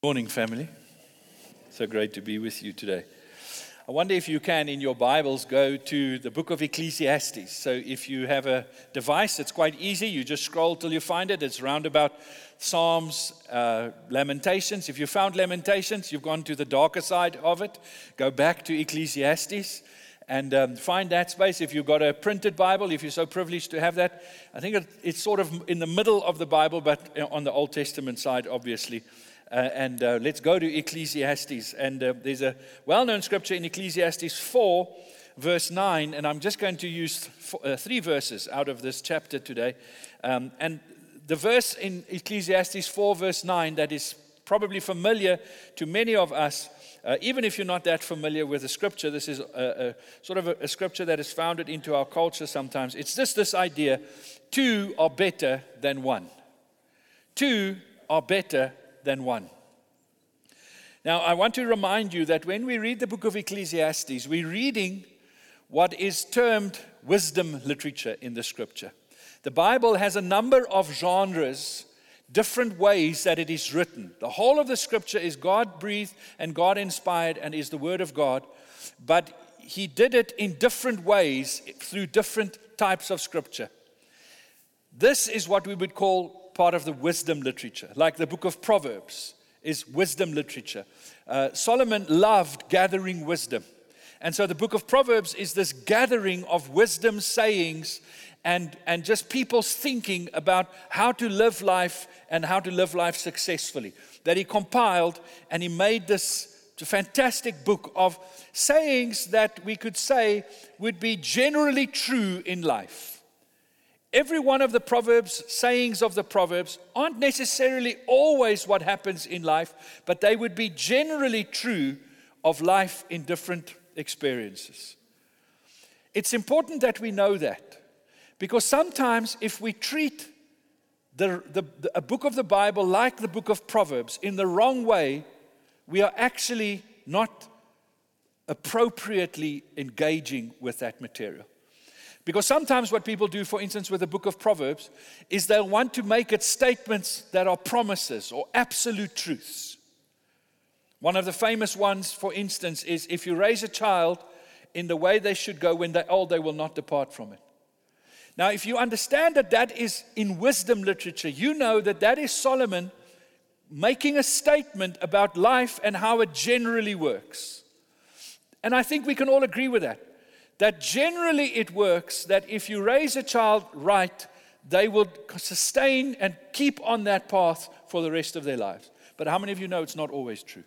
Morning, family. So great to be with you today. I wonder if you can, in your Bibles, go to the book of Ecclesiastes. So, if you have a device, it's quite easy. You just scroll till you find it. It's around about Psalms, uh, Lamentations. If you found Lamentations, you've gone to the darker side of it. Go back to Ecclesiastes and um, find that space. If you've got a printed Bible, if you're so privileged to have that, I think it's sort of in the middle of the Bible, but on the Old Testament side, obviously. Uh, and uh, let's go to Ecclesiastes. And uh, there's a well known scripture in Ecclesiastes 4, verse 9. And I'm just going to use four, uh, three verses out of this chapter today. Um, and the verse in Ecclesiastes 4, verse 9, that is probably familiar to many of us. Uh, even if you're not that familiar with the scripture, this is a, a sort of a, a, scripture that is founded into our culture sometimes. It's just this idea two are better than one. Two are better than one. Now, I want to remind you that when we read the book of Ecclesiastes, we're reading what is termed wisdom literature in the scripture. The Bible has a number of genres, different ways that it is written. The whole of the scripture is God breathed and God inspired and is the word of God, but He did it in different ways through different types of scripture. This is what we would call part of the wisdom literature, like the book of Proverbs is wisdom literature. Uh, Solomon loved gathering wisdom. And so the book of Proverbs is this gathering of wisdom sayings and, and just people's thinking about how to live life and how to live life successfully. That he compiled and he made this fantastic book of sayings that we could say would be generally true in life. Every one of the Proverbs, sayings of the Proverbs, aren't necessarily always what happens in life, but they would be generally true of life in different experiences. It's important that we know that because sometimes if we treat the, the, the, a book of the Bible like the book of Proverbs in the wrong way, we are actually not appropriately engaging with that material. Because sometimes what people do, for instance, with the book of Proverbs, is they'll want to make it statements that are promises or absolute truths. One of the famous ones, for instance, is if you raise a child in the way they should go when they're old, they will not depart from it. Now, if you understand that that is in wisdom literature, you know that that is Solomon making a statement about life and how it generally works. And I think we can all agree with that that generally it works that if you raise a child right, they will sustain and keep on that path for the rest of their lives. But how many of you know it's not always true?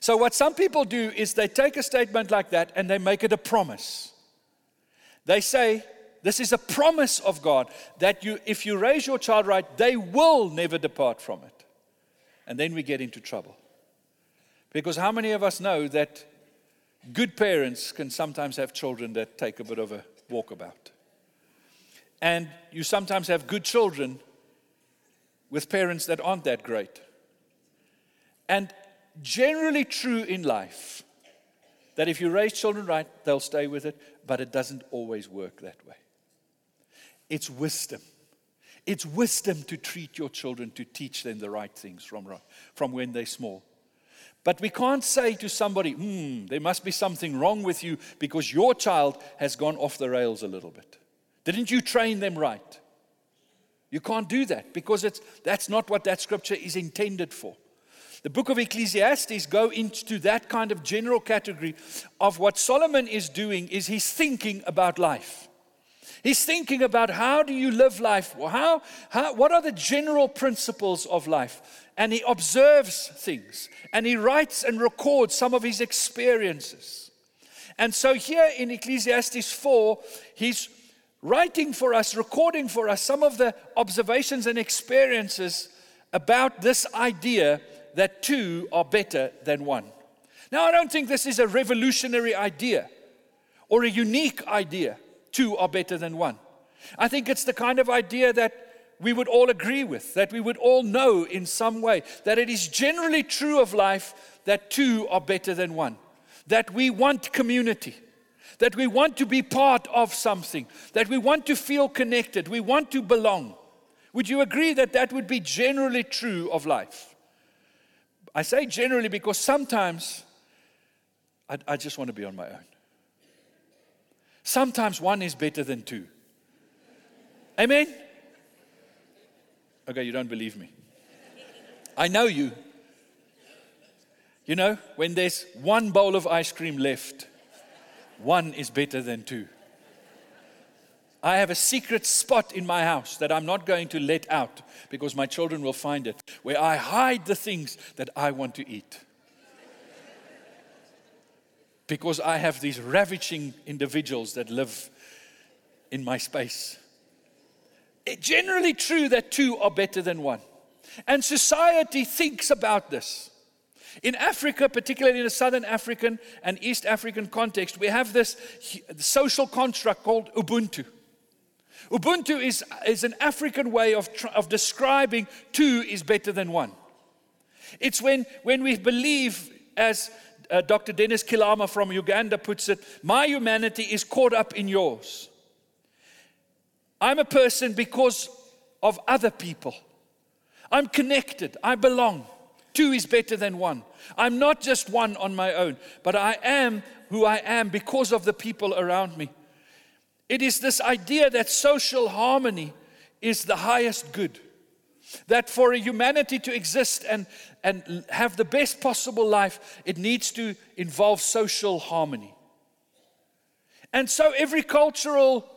So, what some people do is they take a statement like that and they make it a promise. They say, This is a promise of God that you, if you raise your child right, they will never depart from it. And then we get into trouble. Because how many of us know that Good parents can sometimes have children that take a bit of a walkabout. And you sometimes have good children with parents that aren't that great. And generally true in life that if you raise children right, they'll stay with it, but it doesn't always work that way. It's wisdom. It's wisdom to treat your children, to teach them the right things from, from when they're small. But we can't say to somebody, hmm, there must be something wrong with you because your child has gone off the rails a little bit. Didn't you train them right? You can't do that because it's, that's not what that scripture is intended for. The book of Ecclesiastes go into that kind of general category of what Solomon is doing is he's thinking about life. He's thinking about how do you live life? How, how, what are the general principles of life? And he observes things and he writes and records some of his experiences. And so here in Ecclesiastes 4, he's writing for us, recording for us some of the observations and experiences about this idea that two are better than one. Now, I don't think this is a revolutionary idea or a unique idea. Two are better than one. I think it's the kind of idea that we would all agree with, that we would all know in some way, that it is generally true of life that two are better than one, that we want community, that we want to be part of something, that we want to feel connected, we want to belong. Would you agree that that would be generally true of life? I say generally because sometimes I, I just want to be on my own. Sometimes one is better than two. Amen? Okay, you don't believe me. I know you. You know, when there's one bowl of ice cream left, one is better than two. I have a secret spot in my house that I'm not going to let out because my children will find it, where I hide the things that I want to eat. Because I have these ravaging individuals that live in my space. It's generally true that two are better than one. And society thinks about this. In Africa, particularly in the Southern African and East African context, we have this social construct called Ubuntu. Ubuntu is, is an African way of, of describing two is better than one. It's when, when we believe, as uh, Dr. Dennis Kilama from Uganda puts it, my humanity is caught up in yours. I'm a person because of other people. I'm connected. I belong. Two is better than one. I'm not just one on my own, but I am who I am because of the people around me. It is this idea that social harmony is the highest good. That for a humanity to exist and, and have the best possible life, it needs to involve social harmony. And so every cultural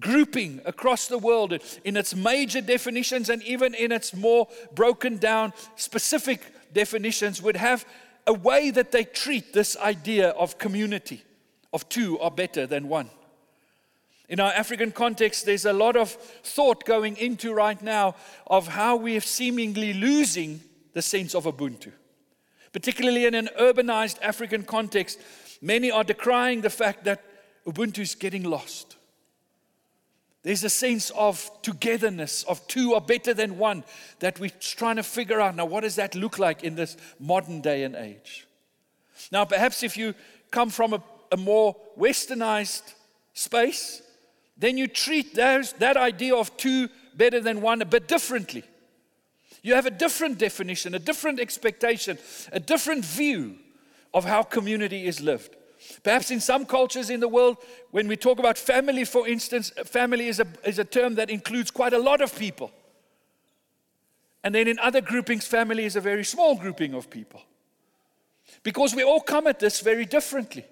grouping across the world in its major definitions and even in its more broken down specific definitions would have a way that they treat this idea of community, of two are better than one. In our African context, there's a lot of thought going into right now of how we are seemingly losing the sense of Ubuntu. Particularly in an urbanized African context, many are decrying the fact that Ubuntu is getting lost. There's a sense of togetherness, of two are better than one, that we're trying to figure out now, what does that look like in this modern day and age? Now, perhaps if you come from a, a more westernized space, then you treat those, that idea of two better than one a bit differently. You have a different definition, a different expectation, a different view of how community is lived. Perhaps in some cultures in the world, when we talk about family, for instance, family is a, is a term that includes quite a lot of people. And then in other groupings, family is a very small grouping of people. Because we all come at this very differently.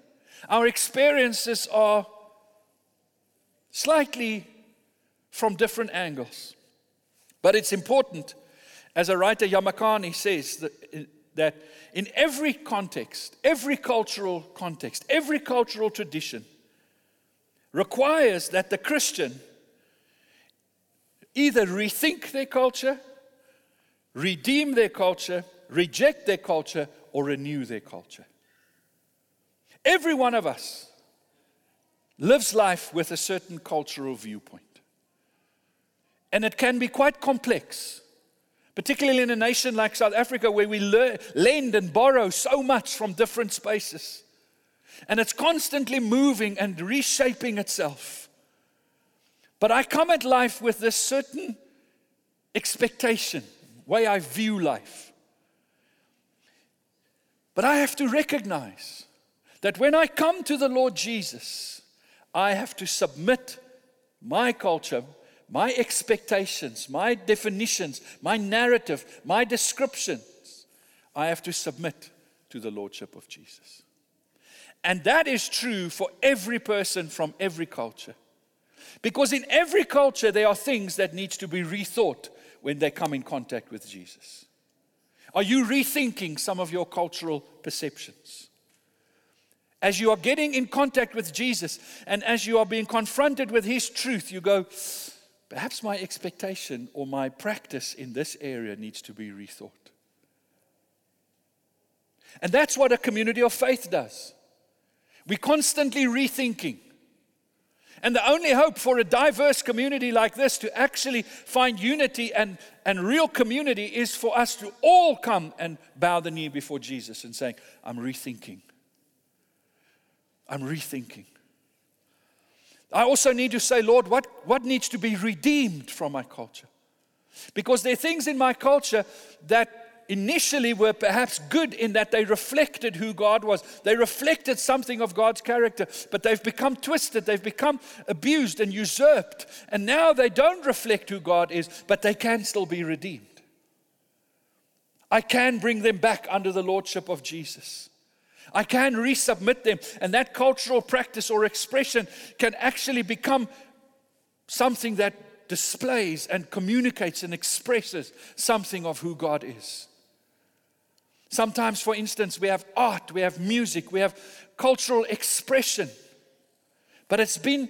Our experiences are slightly from different angles. But it's important, as a writer Yamakani says, that, in every context, every cultural context, every cultural tradition requires that the Christian either rethink their culture, redeem their culture, reject their culture, or renew their culture. Every one of us lives life with a certain cultural viewpoint. And it can be quite complex, particularly in a nation like South Africa where we le- lend and borrow so much from different spaces. And it's constantly moving and reshaping itself. But I come at life with this certain expectation, way I view life. But I have to recognize that when I come to the Lord Jesus, I have to submit my culture, my expectations, my definitions, my narrative, my descriptions. I have to submit to the Lordship of Jesus. And that is true for every person from every culture. Because in every culture, there are things that need to be rethought when they come in contact with Jesus. Are you rethinking some of your cultural perceptions? As you are getting in contact with Jesus and as you are being confronted with His truth, you go, perhaps my expectation or my practice in this area needs to be rethought. And that's what a community of faith does. We're constantly rethinking. And the only hope for a diverse community like this to actually find unity and, and real community is for us to all come and bow the knee before Jesus and saying, I'm rethinking. I'm rethinking. I also need to say, Lord, what, what needs to be redeemed from my culture? Because there are things in my culture that initially were perhaps good in that they reflected who God was. They reflected something of God's character, but they've become twisted, they've become abused and usurped. And now they don't reflect who God is, but they can still be redeemed. I can bring them back under the lordship of Jesus. I can resubmit them, and that cultural practice or expression can actually become something that displays and communicates and expresses something of who God is. Sometimes, for instance, we have art, we have music, we have cultural expression, but it's been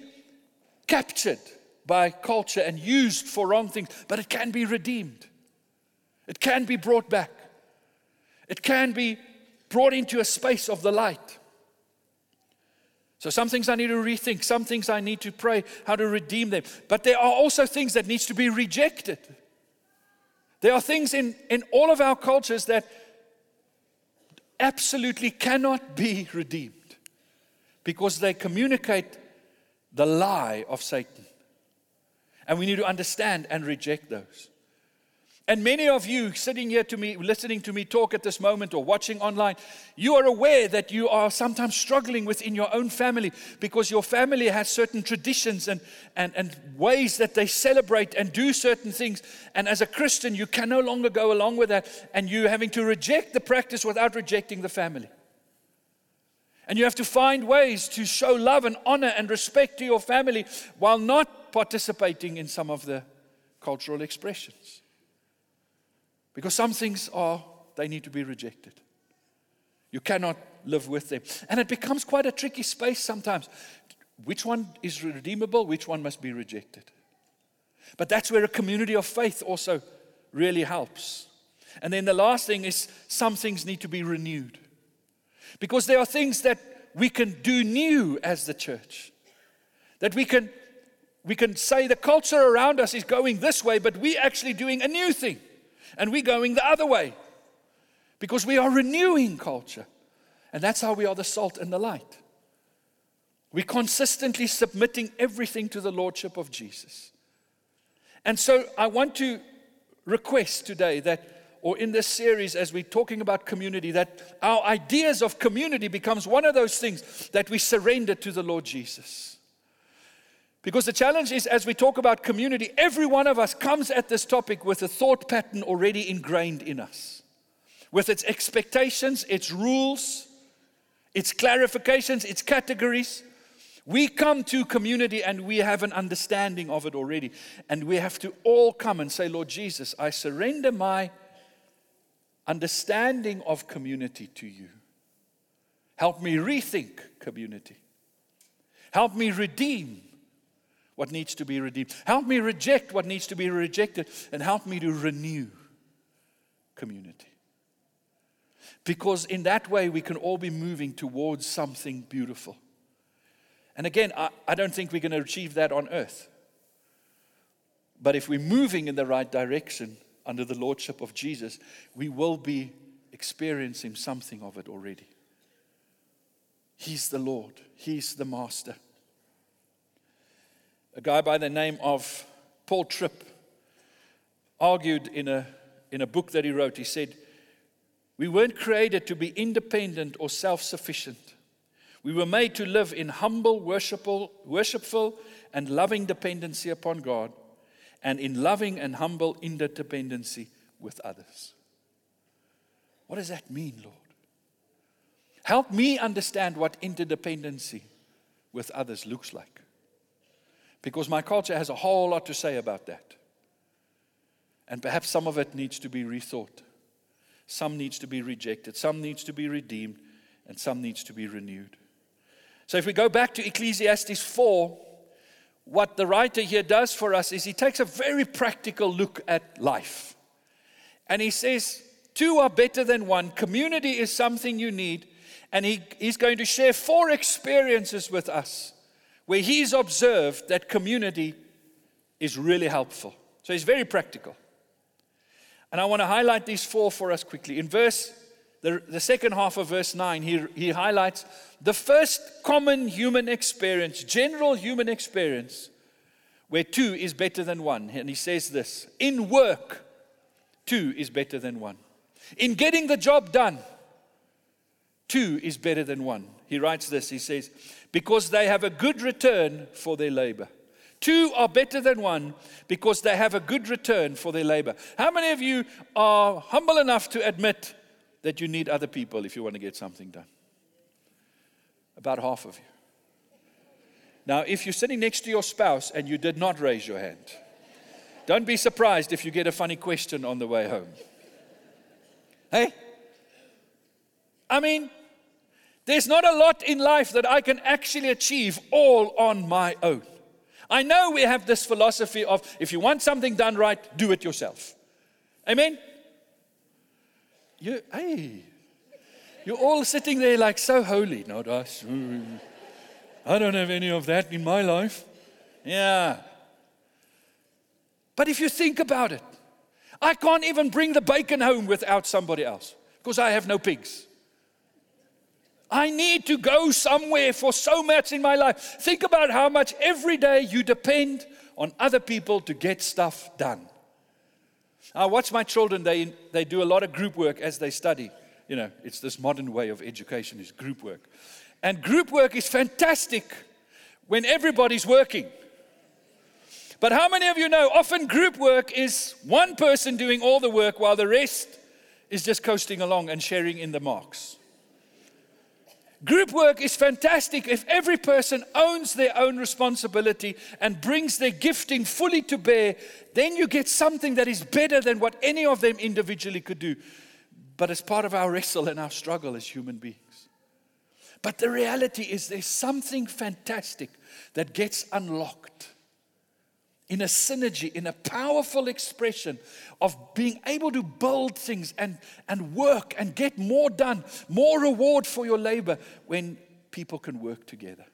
captured by culture and used for wrong things, but it can be redeemed. It can be brought back. It can be brought into a space of the light. So some things I need to rethink, some things I need to pray how to redeem them. But there are also things that needs to be rejected. There are things in, in all of our cultures that absolutely cannot be redeemed because they communicate the lie of Satan. And we need to understand and reject those. And many of you sitting here to me, listening to me talk at this moment or watching online, you are aware that you are sometimes struggling within your own family because your family has certain traditions and, and, and ways that they celebrate and do certain things. And as a Christian, you can no longer go along with that. And you're having to reject the practice without rejecting the family. And you have to find ways to show love and honor and respect to your family while not participating in some of the cultural expressions. Because some things are, they need to be rejected. You cannot live with them. And it becomes quite a tricky space sometimes. Which one is redeemable? Which one must be rejected? But that's where a community of faith also really helps. And then the last thing is some things need to be renewed. Because there are things that we can do new as the church. That we can we can say the culture around us is going this way, but we're actually doing a new thing and we're going the other way because we are renewing culture. And that's how we are the salt and the light. We're consistently submitting everything to the Lordship of Jesus. And so I want to request today that, or in this series, as we're talking about community, that our ideas of community becomes one of those things that we surrender to the Lord Jesus. Because the challenge is, as we talk about community, every one of us comes at this topic with a thought pattern already ingrained in us, with its expectations, its rules, its clarifications, its categories. We come to community and we have an understanding of it already. And we have to all come and say, Lord Jesus, I surrender my understanding of community to you. Help me rethink community. Help me redeem what needs to be redeemed. Help me reject what needs to be rejected and help me to renew community. Because in that way, we can all be moving towards something beautiful. And again, I, I don't think we're going to achieve that on earth. But if we're moving in the right direction under the lordship of Jesus, we will be experiencing something of it already. He's the Lord, He's the Master a guy by the name of Paul Tripp argued in a, in a book that he wrote. He said, We weren't created to be independent or self sufficient. We were made to live in humble, worshipful, worshipful, and loving dependency upon God, and in loving and humble interdependency with others. What does that mean, Lord? Help me understand what interdependency with others looks like because my culture has a whole lot to say about that. And perhaps some of it needs to be rethought. Some needs to be rejected, some needs to be redeemed, and some needs to be renewed. So if we go back to Ecclesiastes 4, what the writer here does for us is he takes a very practical look at life. And he says, Two are better than one. Community is something you need. And he, he's going to share four experiences with us where he's observed that community is really helpful. So he's very practical. And I want to highlight these four for us quickly. In verse, the, the second half of verse 9, he, he highlights the first common human experience, general human experience, where two is better than one. And he says this in work, two is better than one. In getting the job done, two is better than one. He writes this he says, because they have a good return for their labor. Two are better than one because they have a good return for their labor. How many of you are humble enough to admit that you need other people if you want to get something done? About half of you. Now, if you're sitting next to your spouse and you did not raise your hand, don't be surprised if you get a funny question on the way home. Hey? I mean, there's not a lot in life that I can actually achieve all on my own. I know we have this philosophy of if you want something done right, do it yourself. Amen? You, hey, you're all sitting there like so holy, not us. I don't have any of that in my life. Yeah. But if you think about it, I can't even bring the bacon home without somebody else because I have no pigs. I need to go somewhere for so much in my life. Think about how much every day you depend on other people to get stuff done. I watch my children, they, they do a lot of group work as they study. You know, it's this modern way of education is group work. And group work is fantastic when everybody's working. But how many of you know often group work is one person doing all the work while the rest is just coasting along and sharing in the marks? Group work is fantastic if every person owns their own responsibility and brings their gifting fully to bear, then you get something that is better than what any of them individually could do. But it's part of our wrestle and our struggle as human beings. But the reality is there's something fantastic that gets unlocked in a synergy, in a powerful expression of being able to build things and, and work and get more done, more reward for your labor when people can work together.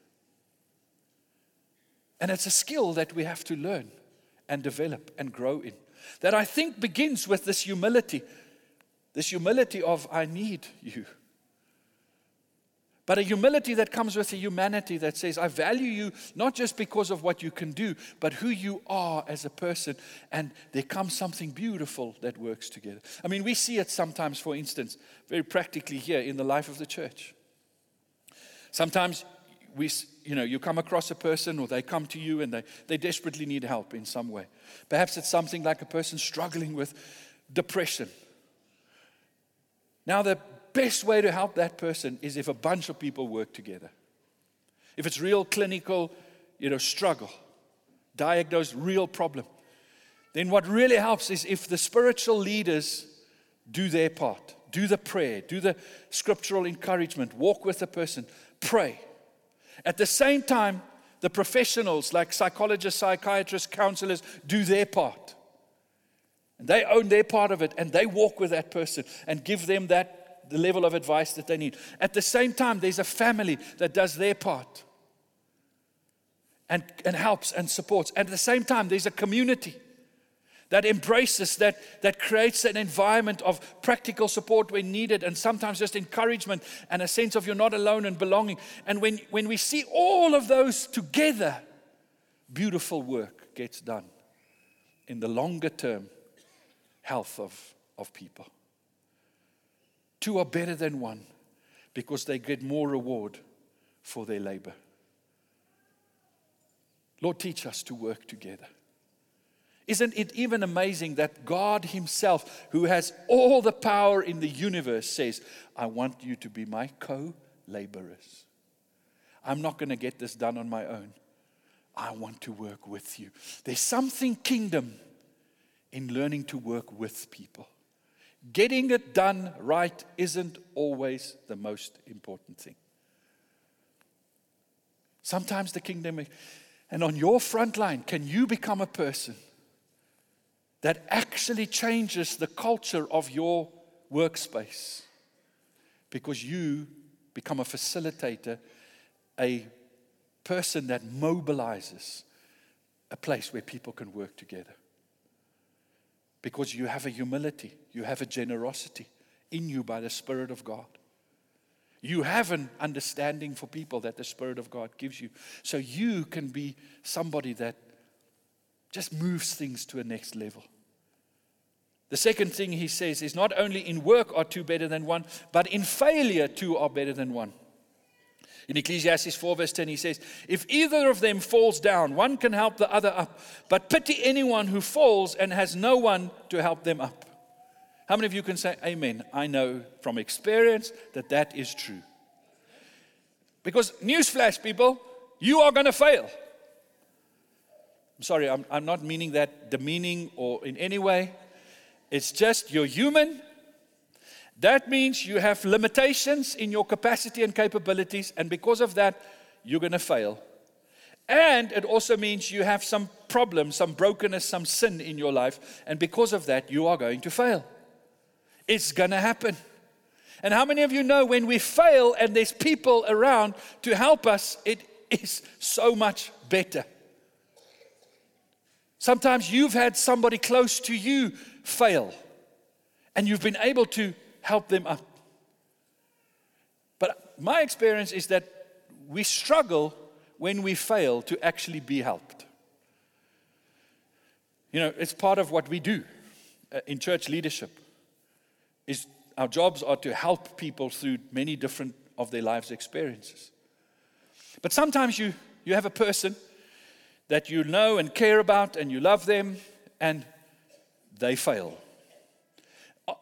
And it's a skill that we have to learn and develop and grow in. That I think begins with this humility this humility of, I need you. But a humility that comes with a humanity that says, I value you not just because of what you can do, but who you are as a person. And there comes something beautiful that works together. I mean, we see it sometimes, for instance, very practically here in the life of the church. Sometimes we, you know, you come across a person or they come to you and they, they desperately need help in some way. Perhaps it's something like a person struggling with depression. Now, the best way to help that person is if a bunch of people work together. If it's real clinical, you know, struggle, diagnose real problem, then what really helps is if the spiritual leaders do their part, do the prayer, do the scriptural encouragement, walk with the person, pray. At the same time, the professionals like psychologists, psychiatrists, counselors do their part. And they own their part of it and they walk with that person and give them the level of advice that they need. At the same time, there's a family that does their part and, and helps and supports. At the same time, there's a community that embraces, that, that creates an environment of practical support when needed, and sometimes just encouragement and a sense of you're not alone and belonging. And when, when we see all of those together, beautiful work gets done in the longer term health of, of people. Two are better than one because they get more reward for their labor. Lord, teach us to work together. Isn't it even amazing that God Himself, who has all the power in the universe, says, I want you to be my co laborers. I'm not going to get this done on my own. I want to work with you. There's something kingdom in learning to work with people. Getting it done right isn't always the most important thing. Sometimes the kingdom, and on your front line, can you become a person that actually changes the culture of your workspace? Because you become a facilitator, a person that mobilizes a place where people can work together because you have a humility, you have a generosity in you by the Spirit of God. You have an understanding for people that the Spirit of God gives you. So you can be somebody that just moves things to a next level. The second thing he says is not only in work are two better than one, but in failure two are better than one. In Ecclesiastes 4, verse 10, he says, If either of them falls down, one can help the other up. But pity anyone who falls and has no one to help them up. How many of you can say, Amen? I know from experience that that is true. Because, newsflash, people, you are going to fail. I'm sorry, I'm, I'm not meaning that demeaning or in any way. It's just you're human. That means you have limitations in your capacity and capabilities, and because of that, you're going to fail. And it also means you have some problem, some brokenness, some sin in your life, and because of that, you are going to fail. It's going to happen. And how many of you know when we fail and there's people around to help us, it is so much better? Sometimes you've had somebody close to you fail and you've been able to help them up. But my experience is that we struggle when we fail to actually be helped. You know, it's part of what we do uh, in church leadership. Is our jobs are to help people through many different of their lives experiences. But sometimes you you have a person that you know and care about and you love them and they fail.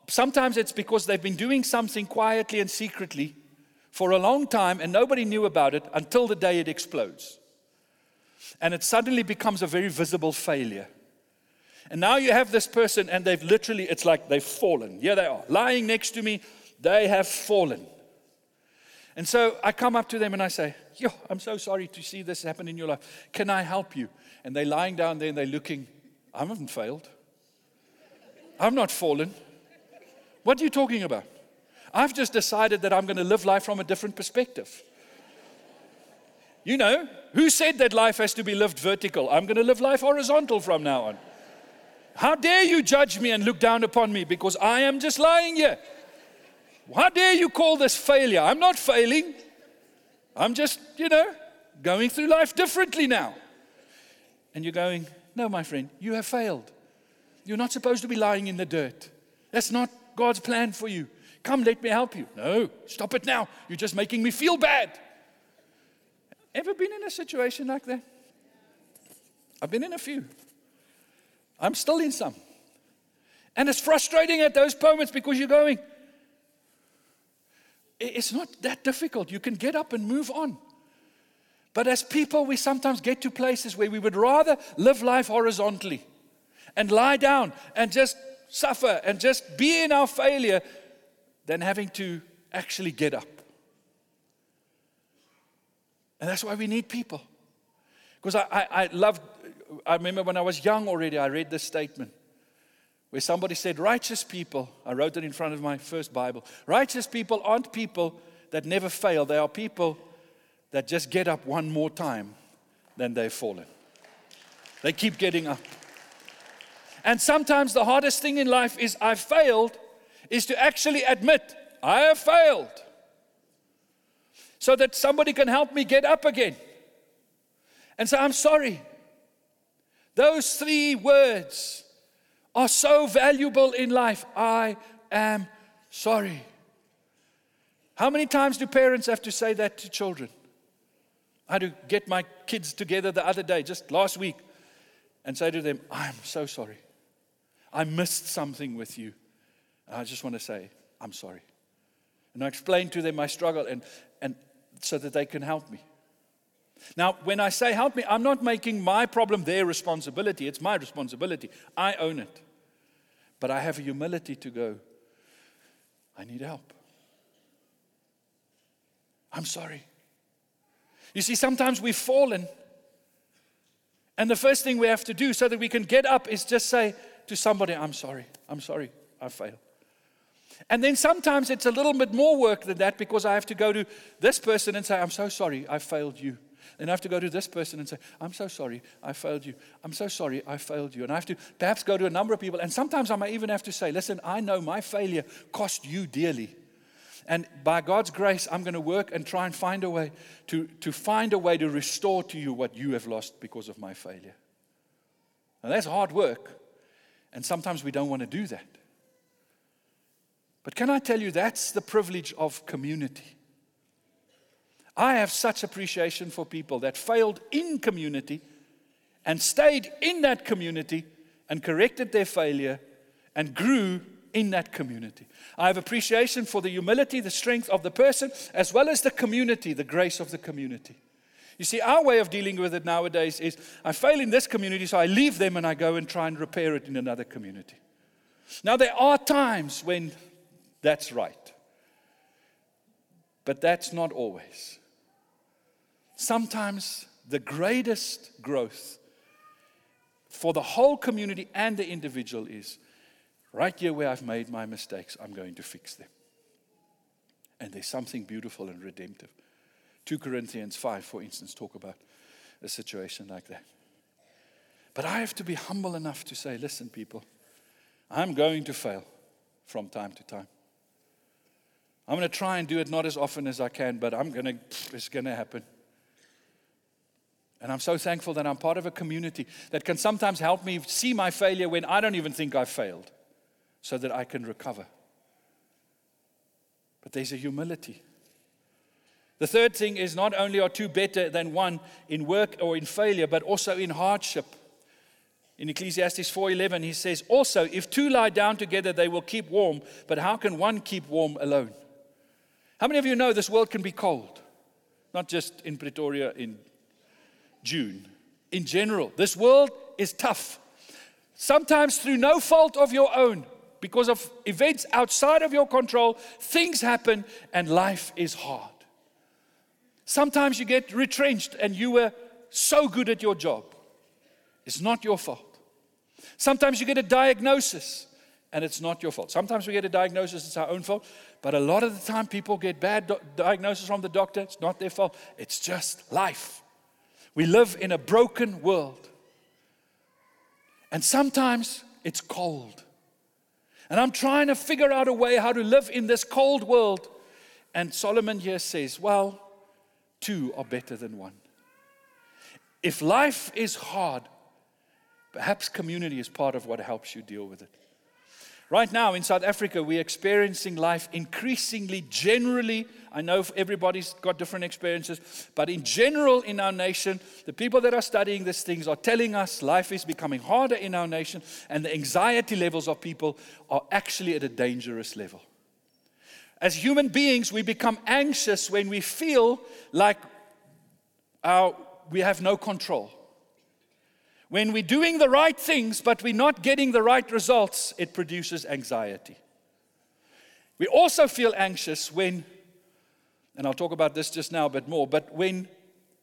Sometimes it's because they've been doing something quietly and secretly for a long time and nobody knew about it until the day it explodes. And it suddenly becomes a very visible failure. And now you have this person and they've literally, it's like they've fallen. Here they are, lying next to me, they have fallen. And so I come up to them and I say, Yo, I'm so sorry to see this happen in your life. Can I help you? And they're lying down there and they're looking, I haven't failed. I've not fallen. What are you talking about? I've just decided that I'm going to live life from a different perspective. You know, who said that life has to be lived vertical? I'm going to live life horizontal from now on. How dare you judge me and look down upon me because I am just lying here? How dare you call this failure? I'm not failing. I'm just, you know, going through life differently now. And you're going, no, my friend, you have failed. You're not supposed to be lying in the dirt. That's not God's plan for you. Come, let me help you. No, stop it now. You're just making me feel bad. Ever been in a situation like that? I've been in a few. I'm still in some. And it's frustrating at those moments because you're going, it's not that difficult. You can get up and move on. But as people, we sometimes get to places where we would rather live life horizontally and lie down and just suffer and just be in our failure than having to actually get up. And that's why we need people. Because I, I, I loved, I remember when I was young already, I read this statement where somebody said, Righteous people, I wrote it in front of my first Bible. Righteous people aren't people that never fail, they are people that just get up one more time than they've fallen. They keep getting up. And sometimes the hardest thing in life is I've failed, is to actually admit I have failed. So that somebody can help me get up again. And say, I'm sorry. Those three words are so valuable in life. I am sorry. How many times do parents have to say that to children? I had to get my kids together the other day, just last week, and say to them, I'm so sorry. I missed something with you. And I just want to say, I'm sorry. And I explain to them my struggle and, and so that they can help me. Now, when I say help me, I'm not making my problem their responsibility. It's my responsibility. I own it. But I have a humility to go, I need help. I'm sorry. You see, sometimes we've fallen. And the first thing we have to do so that we can get up is just say, to somebody, I'm sorry, I'm sorry, I failed. And then sometimes it's a little bit more work than that because I have to go to this person and say, I'm so sorry, I failed you. Then I have to go to this person and say, I'm so sorry, I failed you. I'm so sorry, I failed you. And I have to perhaps go to a number of people. And sometimes I might even have to say, listen, I know my failure cost you dearly. And by God's grace, I'm going to work and try and find a way to, to find a way to restore to you what you have lost because of my failure. Now that's hard work. And sometimes we don't want to do that. But can I tell you, that's the privilege of community. I have such appreciation for people that failed in community and stayed in that community and corrected their failure and grew in that community. I have appreciation for the humility, the strength of the person, as well as the community, the grace of the community. You see, our way of dealing with it nowadays is I fail in this community, so I leave them and I go and try and repair it in another community. Now, there are times when that's right, but that's not always. Sometimes the greatest growth for the whole community and the individual is right here where I've made my mistakes, I'm going to fix them. And there's something beautiful and redemptive. 2 Corinthians 5, for instance, talk about a situation like that. But I have to be humble enough to say, listen, people, I'm going to fail from time to time. I'm going to try and do it not as often as I can, but I'm going to, it's going to happen. And I'm so thankful that I'm part of a community that can sometimes help me see my failure when I don't even think I've failed so that I can recover. But there's a humility. The third thing is not only are two better than one in work or in failure, but also in hardship. In Ecclesiastes 4:11 he says, "Also if two lie down together they will keep warm, but how can one keep warm alone?" How many of you know this world can be cold? Not just in Pretoria in June. In general, this world is tough. Sometimes through no fault of your own, because of events outside of your control, things happen and life is hard. Sometimes you get retrenched and you were so good at your job. It's not your fault. Sometimes you get a diagnosis and it's not your fault. Sometimes we get a diagnosis, it's our own fault. But a lot of the time, people get bad do- diagnosis from the doctor. It's not their fault. It's just life. We live in a broken world. And sometimes it's cold. And I'm trying to figure out a way how to live in this cold world. And Solomon here says, well, two are better than one. If life is hard, perhaps community is part of what helps you deal with it. Right now in South Africa, we're experiencing life increasingly, generally. I know everybody's got different experiences, but in general, in our nation, the people that are studying these things are telling us life is becoming harder in our nation, and the anxiety levels of people are actually at a dangerous level. As human beings, we become anxious when we feel like our, we have no control. When we're doing the right things, but we're not getting the right results, it produces anxiety. We also feel anxious when, and I'll talk about this just now a bit more, but when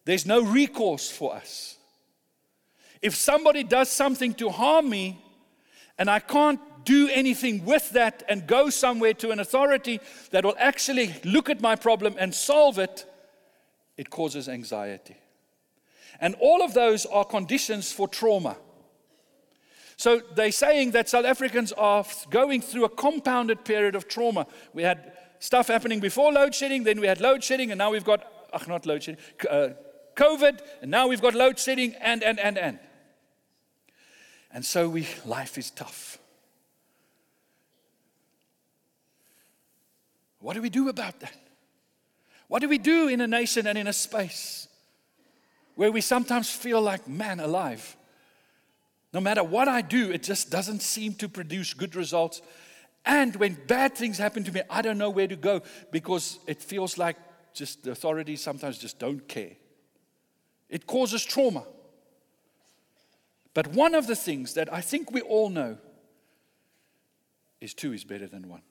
there's no recourse for us. If somebody does something to harm me and I can't do anything with that and go somewhere to an authority that will actually look at my problem and solve it, it causes anxiety. And all of those are conditions for trauma. So they're saying that South Africans are going through a compounded period of trauma. We had stuff happening before load shedding, then we had load shedding, and now we've got, ach, not load shedding, uh, COVID, and now we've got load shedding, and, and, and, and. And so we, life is tough. What do we do about that? What do we do in a nation and in a space where we sometimes feel like, man, alive. No matter what I do, it just doesn't seem to produce good results. And when bad things happen to me, I don't know where to go because it feels like just the authorities sometimes just don't care. It causes trauma. But one of the things that I think we all know is two is better than one.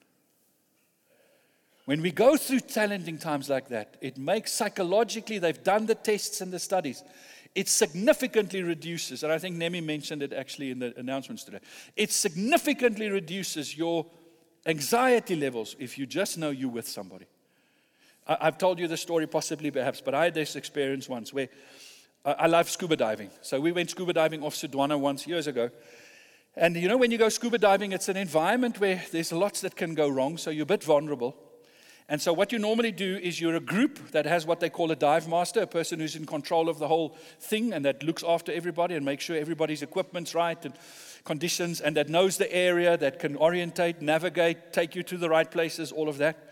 When we go through challenging times like that, it makes psychologically, they've done the tests and the studies, it significantly reduces, and I think Nemi mentioned it actually in the announcements today, it significantly reduces your anxiety levels if you just know you're with somebody. I've told you the story possibly perhaps, but I had this experience once where I love scuba diving. So we went scuba diving off Sodwana once years ago. And you know, when you go scuba diving, it's an environment where there's lots that can go wrong, so you're a bit vulnerable. And so, what you normally do is you're a group that has what they call a dive master, a person who's in control of the whole thing and that looks after everybody and makes sure everybody's equipment's right and conditions and that knows the area, that can orientate, navigate, take you to the right places, all of that.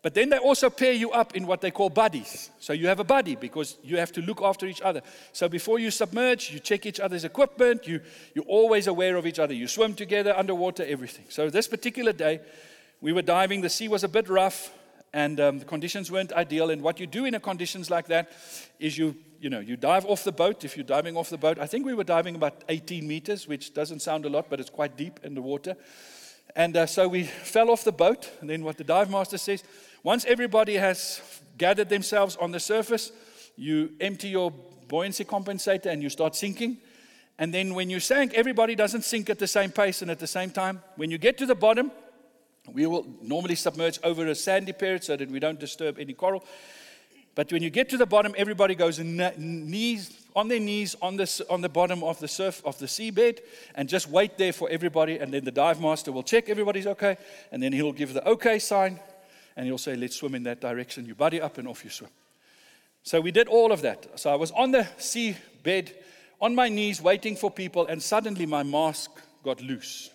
But then they also pair you up in what they call buddies. So you have a buddy because you have to look after each other. So before you submerge, you check each other's equipment. You, you're always aware of each other. You swim together, underwater, everything. So this particular day, we were diving. The sea was a bit rough and um, the conditions weren't ideal. And what you do in a conditions like that is you, you know, you dive off the boat. If you're diving off the boat, I think we were diving about 18 meters, which doesn't sound a lot, but it's quite deep in the water. And uh, so we fell off the boat. And then what the dive master says, once everybody has gathered themselves on the surface, you empty your buoyancy compensator and you start sinking. And then when you sink, everybody doesn't sink at the same pace and at the same time. When you get to the bottom, we will normally submerge over a sandy period so that we don't disturb any coral. But when you get to the bottom, everybody goes knees, on their knees on the, on the bottom of the surf of the seabed and just wait there for everybody. And then the dive master will check everybody's okay. And then he'll give the okay sign and he'll say, Let's swim in that direction. You buddy up and off you swim. So we did all of that. So I was on the seabed, on my knees, waiting for people, and suddenly my mask got loose.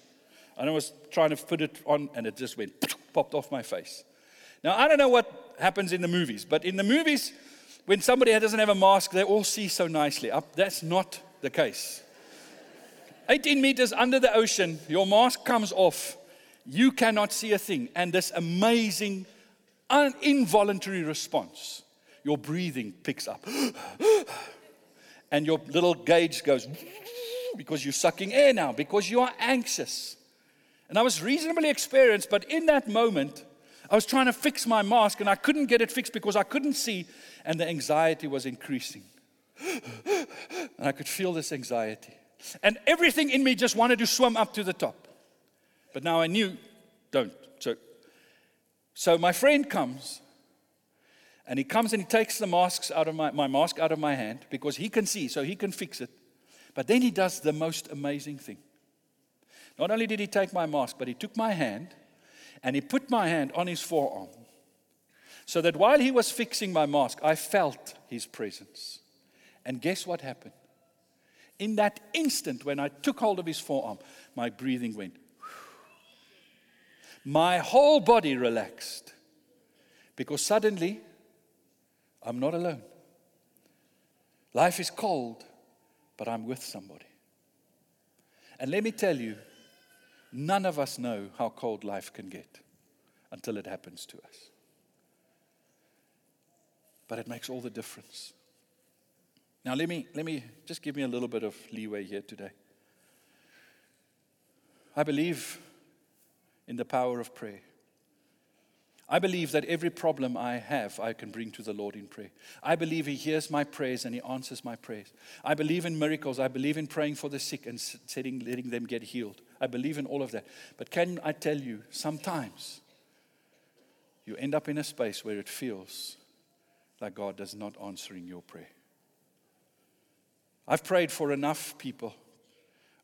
And I was trying to put it on, and it just went, popped off my face. Now, I don't know what happens in the movies, but in the movies, when somebody doesn't have a mask, they all see so nicely up. That's not the case. 18 meters under the ocean, your mask comes off. You cannot see a thing. And this amazing an involuntary response. Your breathing picks up. and your little gauge goes because you're sucking air now, because you are anxious. And I was reasonably experienced, but in that moment, I was trying to fix my mask and I couldn't get it fixed because I couldn't see, and the anxiety was increasing. and I could feel this anxiety. And everything in me just wanted to swim up to the top. But now I knew, don't. So so my friend comes and he comes and he takes the masks out of my, my mask out of my hand because he can see, so he can fix it. But then he does the most amazing thing. Not only did he take my mask, but he took my hand and he put my hand on his forearm. So that while he was fixing my mask, I felt his presence. And guess what happened? In that instant, when I took hold of his forearm, my breathing went my whole body relaxed because suddenly I'm not alone. Life is cold, but I'm with somebody. And let me tell you, none of us know how cold life can get until it happens to us. But it makes all the difference. Now, let me, let me just give me a little bit of leeway here today. I believe in the power of prayer. I believe that every problem I have, I can bring to the Lord in prayer. I believe He hears my prayers and He answers my prayers. I believe in miracles. I believe in praying for the sick and setting, letting them get healed. I believe in all of that. But can I tell you, sometimes you end up in a space where it feels like God is not answering your prayer. I've prayed for enough people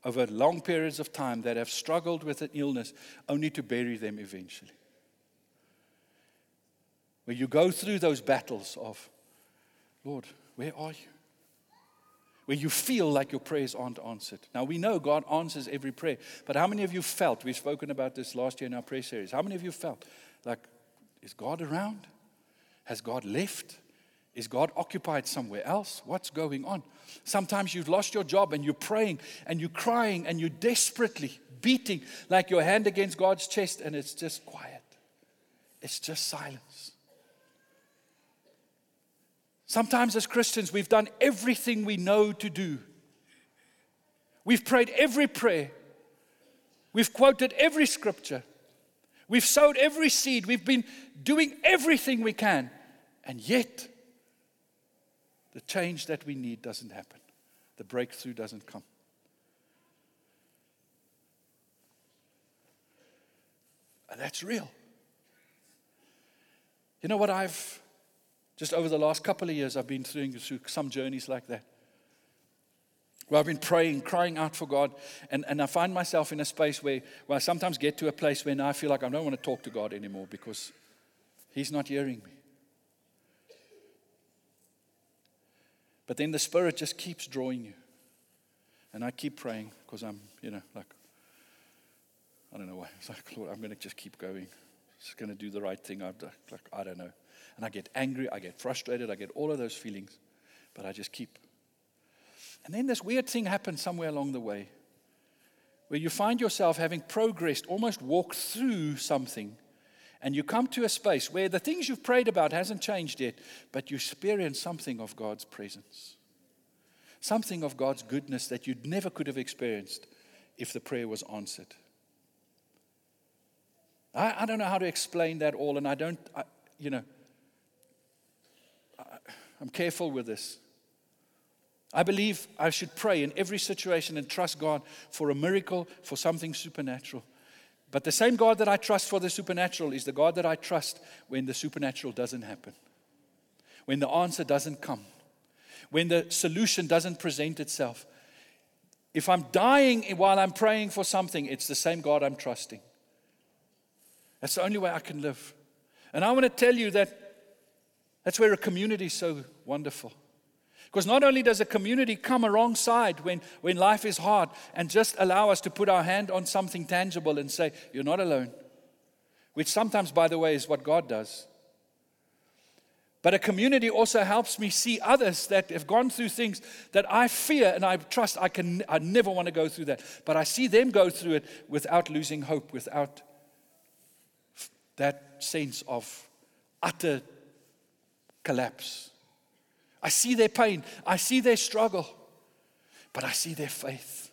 over long periods of time that have struggled with an illness only to bury them eventually. Where you go through those battles of, Lord, where are you? Where you feel like your prayers aren't answered. Now we know God answers every prayer, but how many of you felt, we've spoken about this last year in our prayer series, how many of you felt like, is God around? Has God left? Is God occupied somewhere else? What's going on? Sometimes you've lost your job and you're praying and you're crying and you're desperately beating like your hand against God's chest and it's just quiet. It's just silence. Sometimes, as Christians, we've done everything we know to do. We've prayed every prayer. We've quoted every scripture. We've sowed every seed. We've been doing everything we can. And yet, the change that we need doesn't happen, the breakthrough doesn't come. And that's real. You know what I've just over the last couple of years, I've been through, some journeys like that. Where I've been praying, crying out for God, and, and I find myself in a space where, where I sometimes get to a place where now I feel like I don't want to talk to God anymore because He's not hearing me. But then the Spirit just keeps drawing you. And I keep praying because I'm, you know, like, I don't know why. It's like, Lord, I'm going to just keep going. Just going to do the right thing. I'm like, I don't know. And I get angry, I get frustrated, I get all of those feelings, but I just keep. And then this weird thing happens somewhere along the way where you find yourself having progressed, almost walked through something, and you come to a space where the things you've prayed about hasn't changed yet, but you experience something of God's presence. Something of God's goodness that you never could have experienced if the prayer was answered. I, I don't know how to explain that all, and I don't, I, you know, I'm careful with this. I believe I should pray in every situation and trust God for a miracle, for something supernatural. But the same God that I trust for the supernatural is the God that I trust when the supernatural doesn't happen, when the answer doesn't come, when the solution doesn't present itself. If I'm dying while I'm praying for something, it's the same God I'm trusting. That's the only way I can live. And I want to tell you that that's where a community is so wonderful. Because not only does a community come alongside when, when life is hard and just allow us to put our hand on something tangible and say, You're not alone, which sometimes, by the way, is what God does. But a community also helps me see others that have gone through things that I fear and I trust I can I never want to go through that. But I see them go through it without losing hope, without that sense of utter collapse. I see their pain, I see their struggle, but I see their faith.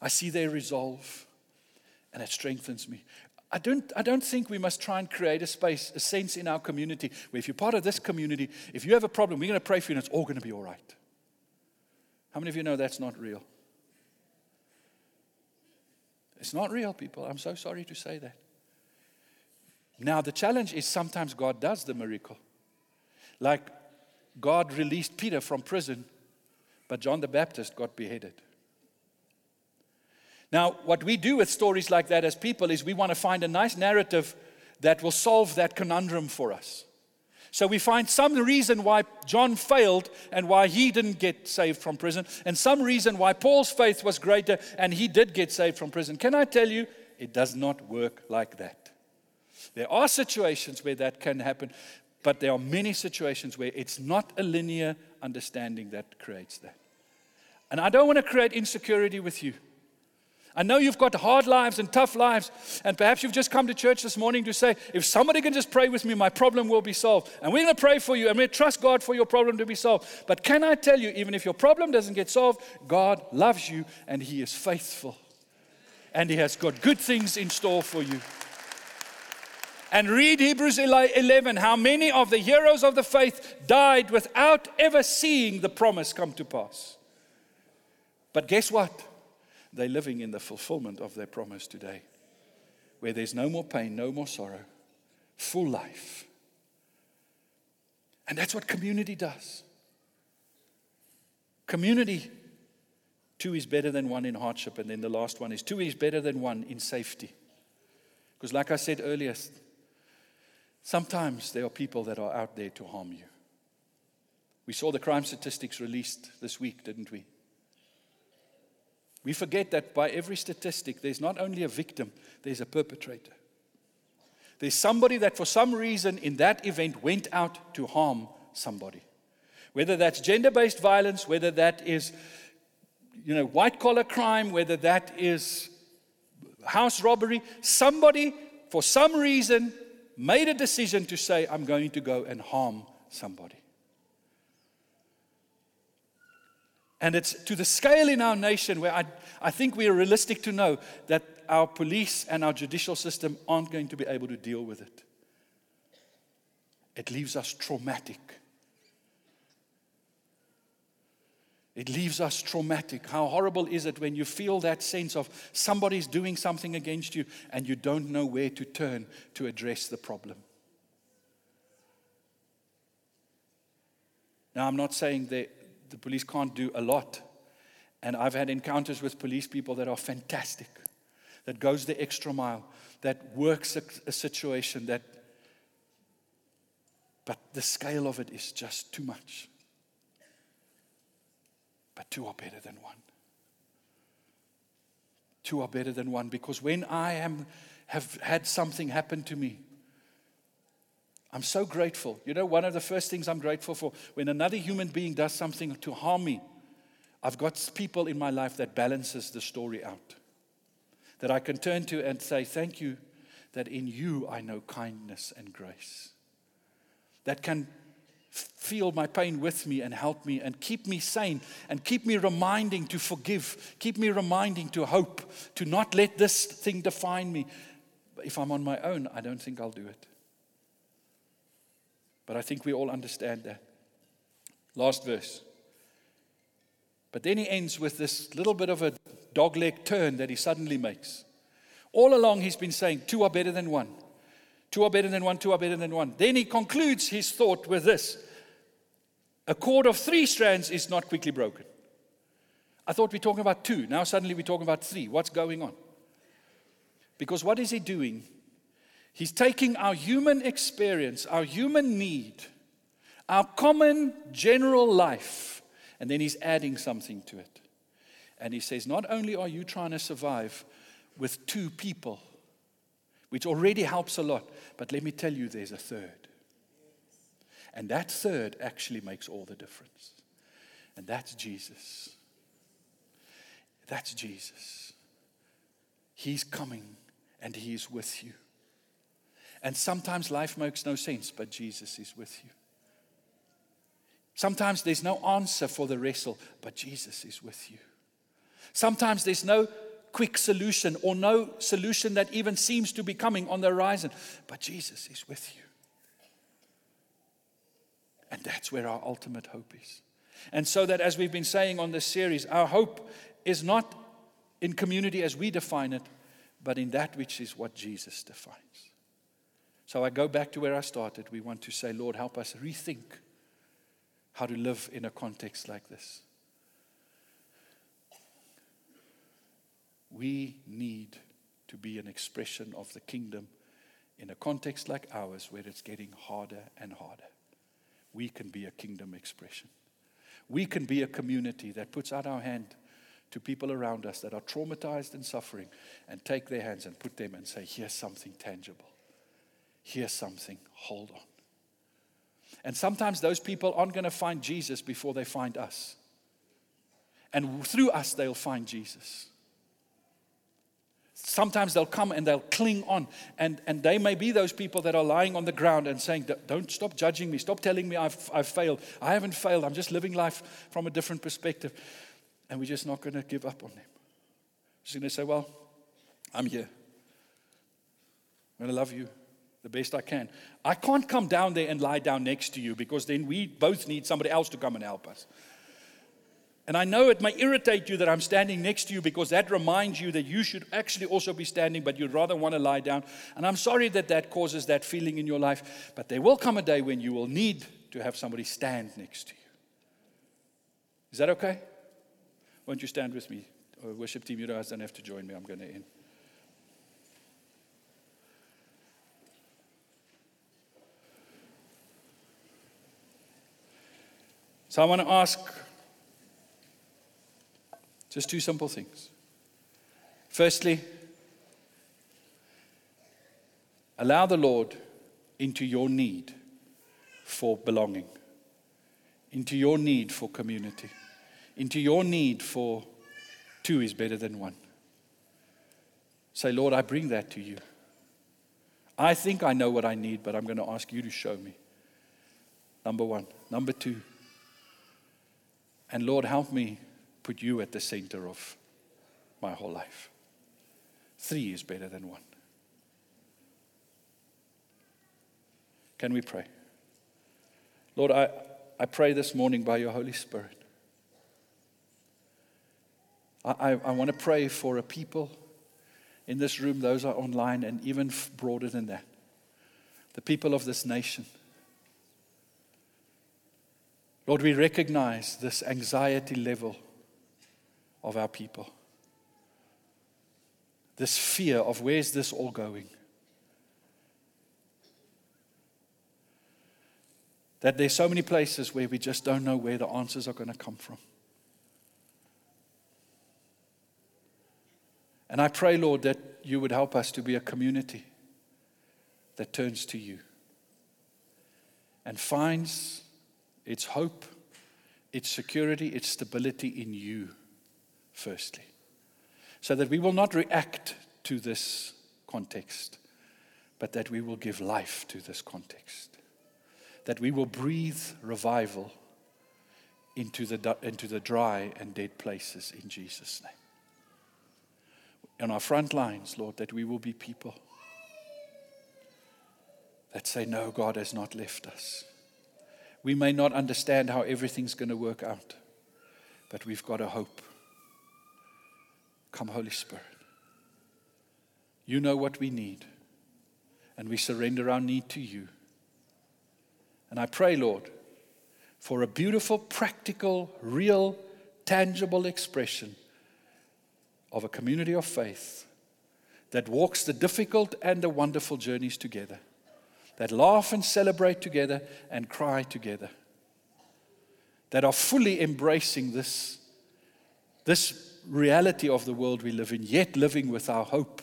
I see their resolve, and it strengthens me. I don't, I don't think we must try and create a space, a sense in our community where if you're part of this community, if you have a problem, we're going to pray for you and it's all going to be all right. How many of you know that's not real? It's not real, people. I'm so sorry to say that. Now, the challenge is sometimes God does the miracle. Like God released Peter from prison, but John the Baptist got beheaded. Now, what we do with stories like that as people is we want to find a nice narrative that will solve that conundrum for us. So we find some reason why John failed and why he didn't get saved from prison, and some reason why Paul's faith was greater and he did get saved from prison. Can I tell you, it does not work like that. There are situations where that can happen, but there are many situations where it's not a linear understanding that creates that. And I don't want to create insecurity with you. I know you've got hard lives and tough lives, and perhaps you've just come to church this morning to say, if somebody can just pray with me, my problem will be solved. And we're going to pray for you, and we trust God for your problem to be solved. But can I tell you, even if your problem doesn't get solved, God loves you, and He is faithful. And He has got good things in store for you. And read Hebrews 11 how many of the heroes of the faith died without ever seeing the promise come to pass. But guess what? They're living in the fulfillment of their promise today, where there's no more pain, no more sorrow, full life. And that's what community does. Community, two is better than one in hardship, and then the last one is two is better than one in safety. Because, like I said earlier, Sometimes there are people that are out there to harm you. We saw the crime statistics released this week, didn't we? We forget that by every statistic, there's not only a victim, there's a perpetrator. There's somebody that, for some reason, in that event, went out to harm somebody. Whether that's gender based violence, whether that is you know, white collar crime, whether that is house robbery, somebody, for some reason, made a decision to say, I'm going to go and harm somebody. And it's to the scale in our nation where I, I think we are realistic to know that our police and our judicial system aren't going to be able to deal with it. It leaves us traumatic. It leaves us traumatic. How horrible is it when you feel that sense of somebody's doing something against you and you don't know where to turn to address the problem? Now, I'm not saying that the police can't do a lot. And I've had encounters with police people that are fantastic, that goes the extra mile, that works a, a situation, that But the scale of it is just too much. But two are better than one. Two are better than one because when I am, have had something happen to me, I'm so grateful. You know, one of the first things I'm grateful for when another human being does something to harm me, I've got people in my life that balances the story out. That I can turn to and say, Thank you that in you I know kindness and grace. That can feel my pain with me and help me and keep me sane and keep me reminding to forgive, keep me reminding to hope, to not let this thing define me. If I'm on my own, I don't think I'll do it. But I think we all understand that. Last verse. But then he ends with this little bit of a dogleg turn that he suddenly makes. All along, he's been saying, Two are better than one. Two are better than one, two are better than one. Then he concludes his thought with this A cord of three strands is not quickly broken. I thought we are talking about two. Now suddenly we're talking about three. What's going on? Because what is he doing? He's taking our human experience, our human need, our common general life, and then he's adding something to it. And he says, Not only are you trying to survive with two people, which already helps a lot. But let me tell you, there's a third. And that third actually makes all the difference. And that's Jesus. That's Jesus. He's coming and He's with you. And sometimes life makes no sense, but Jesus is with you. Sometimes there's no answer for the wrestle, but Jesus is with you. Sometimes there's no quick solution or no solution that even seems to be coming on the horizon. But Jesus is with you. And that's where our ultimate hope is. And so that, as we've been saying on this series, our hope is not in community as we define it, but in that which is what Jesus defines. So I go back to where I started. We want to say, Lord, help us rethink how to live in a context like this. We need to be an expression of the kingdom in a context like ours where it's getting harder and harder. We can be a kingdom expression. We can be a community that puts out our hand to people around us that are traumatized and suffering and take their hands and put them and say, Here's something tangible. Here's something. Hold on. And sometimes those people aren't going to find Jesus before they find us. And through us, they'll find Jesus sometimes they'll come and they'll cling on. And, and they may be those people that are lying on the ground and saying, Don't stop judging me. Stop telling me I've, I've failed. I haven't failed. I'm just living life from a different perspective. And we're just not going to give up on them. Just going to say, Well, I'm here. I'm going to love you the best I can. I can't come down there and lie down next to you because then we both need somebody else to come and help us. And I know it may irritate you that I'm standing next to you because that reminds you that you should actually also be standing, but you'd rather want to lie down. And I'm sorry that that causes that feeling in your life, but there will come a day when you will need to have somebody stand next to you. Is that okay? Won't you stand with me? Or worship team, you guys don't have to join me. I'm going to end. So I want to ask just two simple things. Firstly, allow the Lord into your need for belonging, into your need for community, into your need for two is better than one. Say, Lord, I bring that to you. I think I know what I need, but I'm going to ask you to show me. Number one. Number two. And Lord, help me put you at the center of my whole life. Three is better than one. Can we pray? Lord, I, I pray this morning by your Holy Spirit. I, I, I want to pray for a people in this room, those are online, and even broader than that. The people of this nation. Lord, we recognize this anxiety level of our people. This fear of where's this all going? That there's so many places where we just don't know where the answers are going to come from. And I pray, Lord, that you would help us to be a community that turns to you and finds its hope, its security, its stability in you, firstly. So that we will not react to this context, but that we will give life to this context. That we will breathe revival into the, into the dry and dead places in Jesus' name. On our front lines, Lord, that we will be people that say, No, God has not left us. We may not understand how everything's going to work out, but we've got a hope. Come, Holy Spirit. You know what we need, and we surrender our need to you. And I pray, Lord, for a beautiful, practical, real, tangible expression of a community of faith that walks the difficult and the wonderful journeys together that laugh and celebrate together and cry together, that are fully embracing this, this reality of the world we live in, yet living with our hope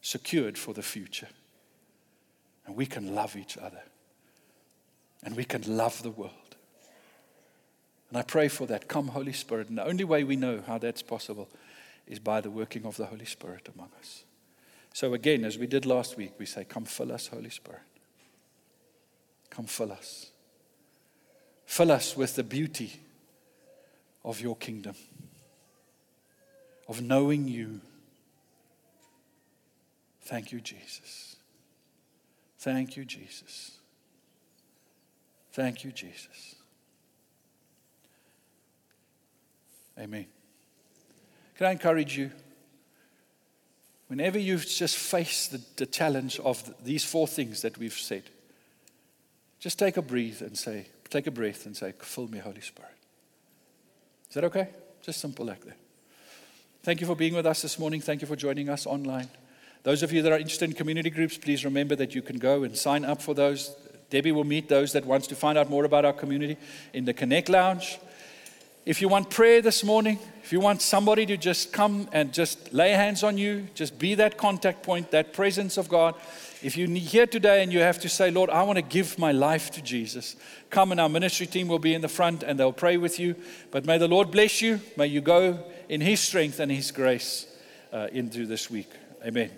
secured for the future. And we can love each other, and we can love the world. And I pray for that. Come, Holy Spirit. And the only way we know how that's possible is by the working of the Holy Spirit among us. So, again, as we did last week, we say, Come fill us, Holy Spirit. Come fill us. Fill us with the beauty of your kingdom, of knowing you. Thank you, Jesus. Thank you, Jesus. Thank you, Jesus. Amen. Can I encourage you? Whenever you've just face the, the challenge of the, these four things that we've said, just take a breath and say, take a breath and say, fill me, Holy Spirit. Is that okay? Just simple like that. Thank you for being with us this morning. Thank you for joining us online. Those of you that are interested in community groups, please remember that you can go and sign up for those. Debbie will meet those that wants to find out more about our community in the Connect Lounge. If you want prayer this morning, if you want somebody to just come and just lay hands on you, just be that contact point, that presence of God, if you're here today and you have to say, Lord, I want to give my life to Jesus, come and our ministry team will be in the front and they'll pray with you. But may the Lord bless you. May you go in His strength and His grace uh, into this week. Amen.